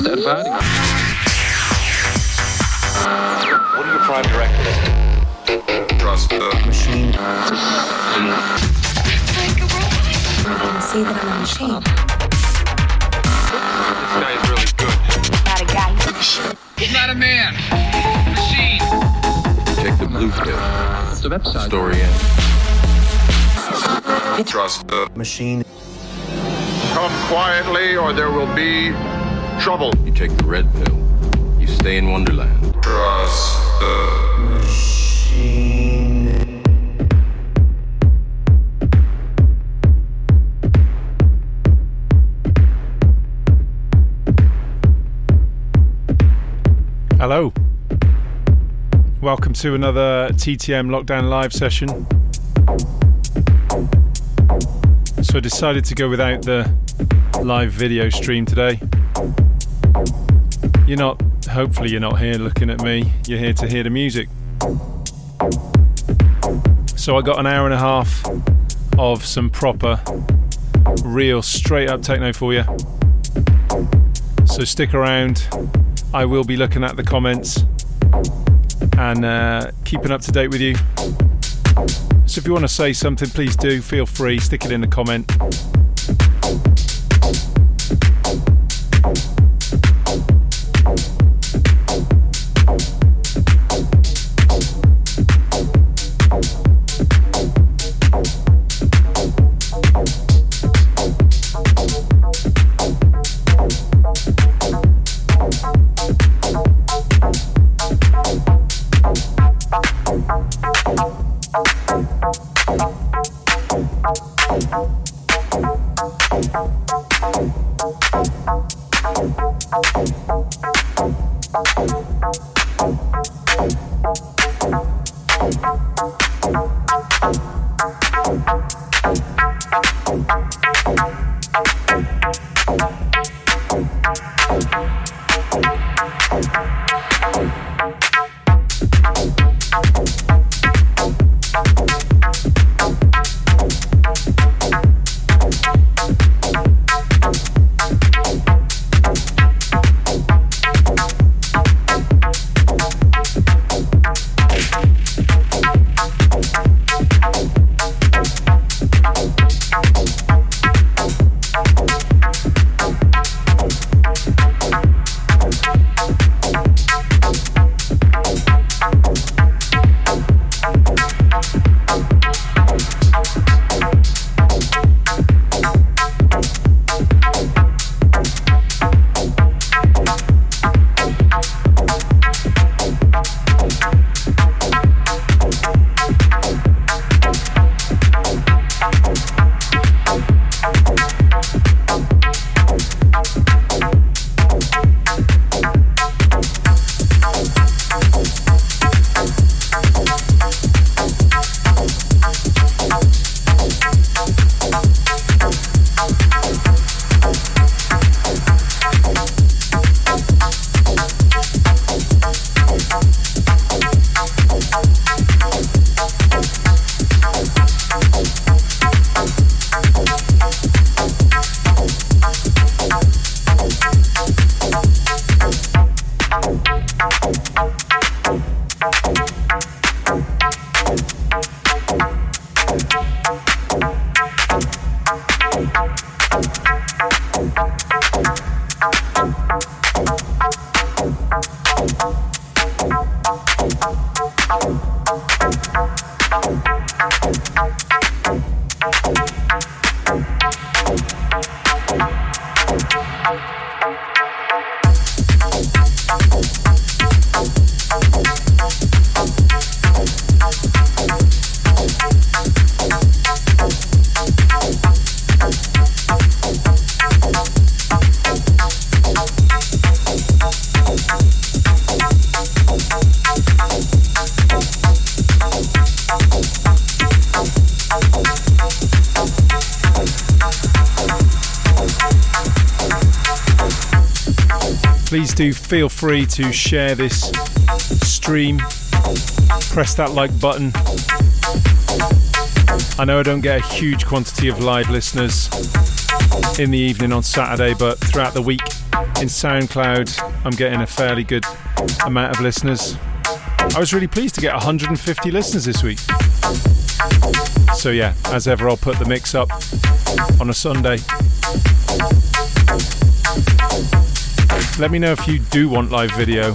Trust ervaring. What are your prime directives? Trust the machine. can see that I'm a machine. This guy is really good. Not a guy, he's a machine. He's not a man. Machine. Take the blue pill. It's the website. Story ends. Trust the Machine. Come quietly or there will be trouble. You take the red pill. You stay in Wonderland. Trust the Machine. Hello. Welcome to another TTM Lockdown Live session. So I decided to go without the live video stream today. You're not, hopefully, you're not here looking at me, you're here to hear the music. So I got an hour and a half of some proper, real, straight up techno for you. So stick around. I will be looking at the comments and uh, keeping up to date with you. So if you want to say something, please do. Feel free, stick it in the comment. Feel free to share this stream. Press that like button. I know I don't get a huge quantity of live listeners in the evening on Saturday, but throughout the week, In SoundCloud, I'm getting a fairly good amount of listeners. I was really pleased to get 150 listeners this week. So, yeah, as ever, I'll put the mix up on a Sunday. Let me know if you do want live video.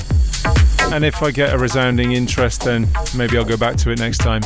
And if I get a resounding interest, then maybe I'll go back to it next time.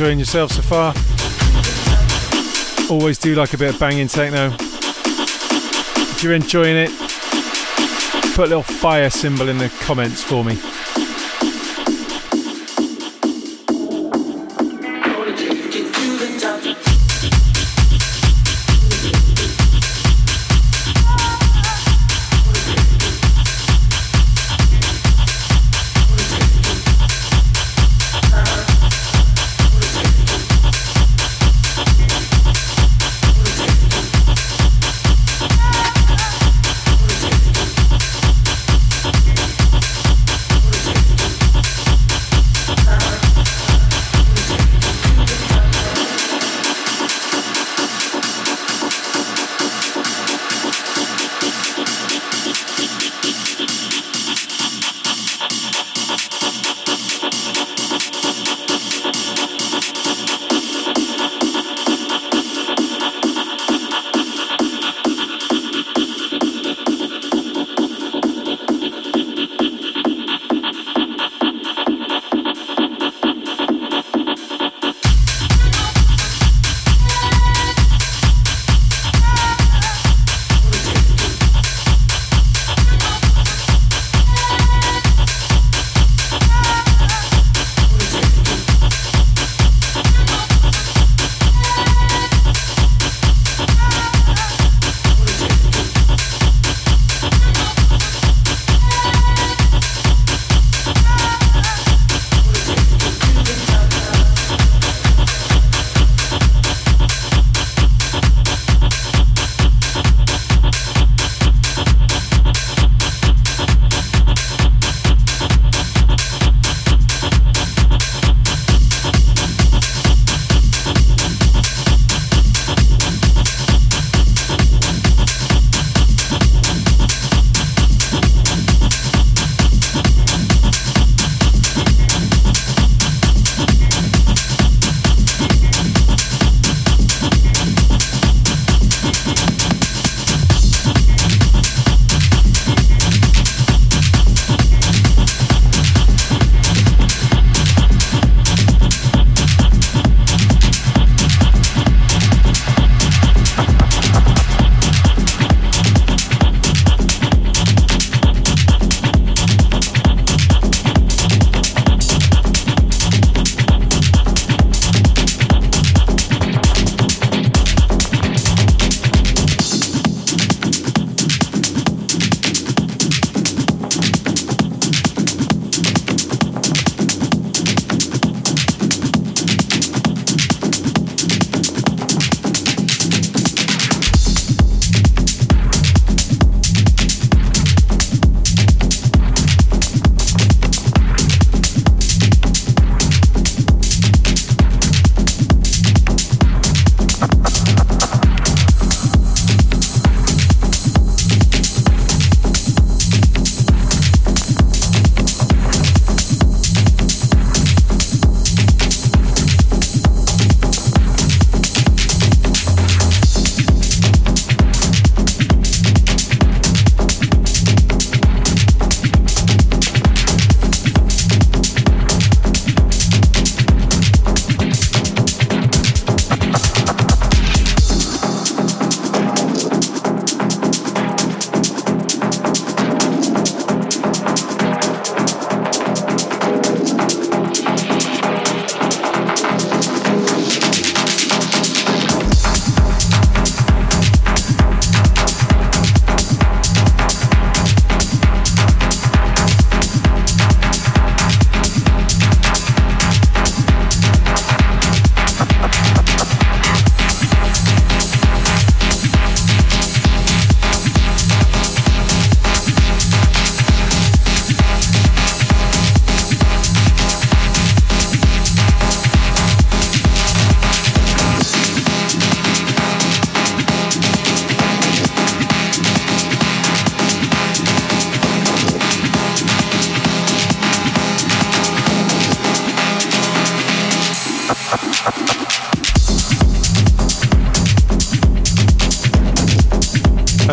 Enjoying yourself so far. Always do like a bit of banging techno. If you're enjoying it, put a little fire symbol in the comments for me.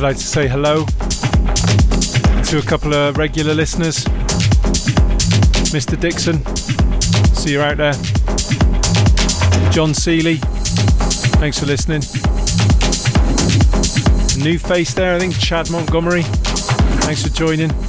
Like to say hello to a couple of regular listeners. Mr. Dixon, see you out there. John Seeley, thanks for listening. New face there, I think Chad Montgomery, thanks for joining.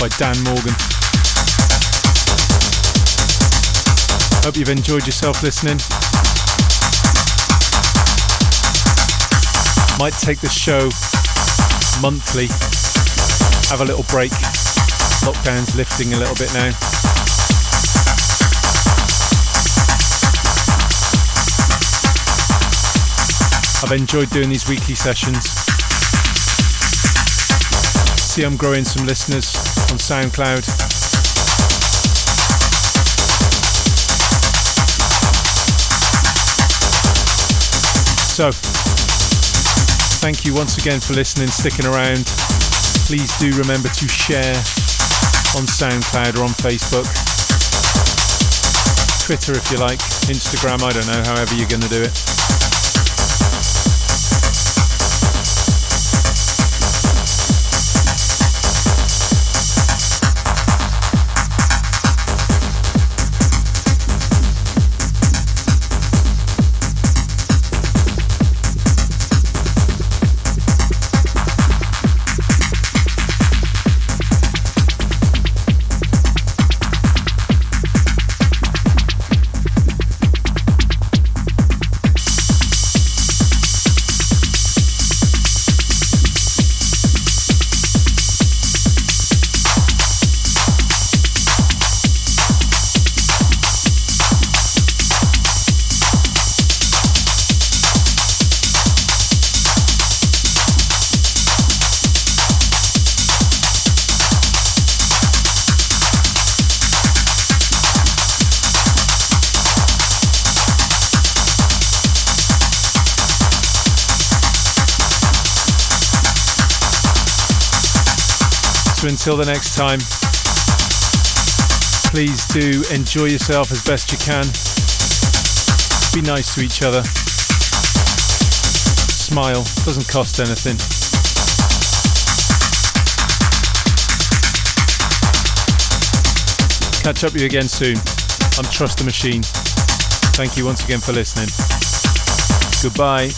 By Dan Morgan. Hope you've enjoyed yourself listening. Might take the show monthly, have a little break. Lockdown's lifting a little bit now. I've enjoyed doing these weekly sessions. See, I'm growing some listeners on SoundCloud. So, thank you once again for listening, sticking around. Please do remember to share on SoundCloud or on Facebook. Twitter if you like, Instagram, I don't know, however you're going to do it. Until the next time, please do enjoy yourself as best you can. Be nice to each other. Smile, doesn't cost anything. Catch up with you again soon. I'm Trust the Machine. Thank you once again for listening. Goodbye.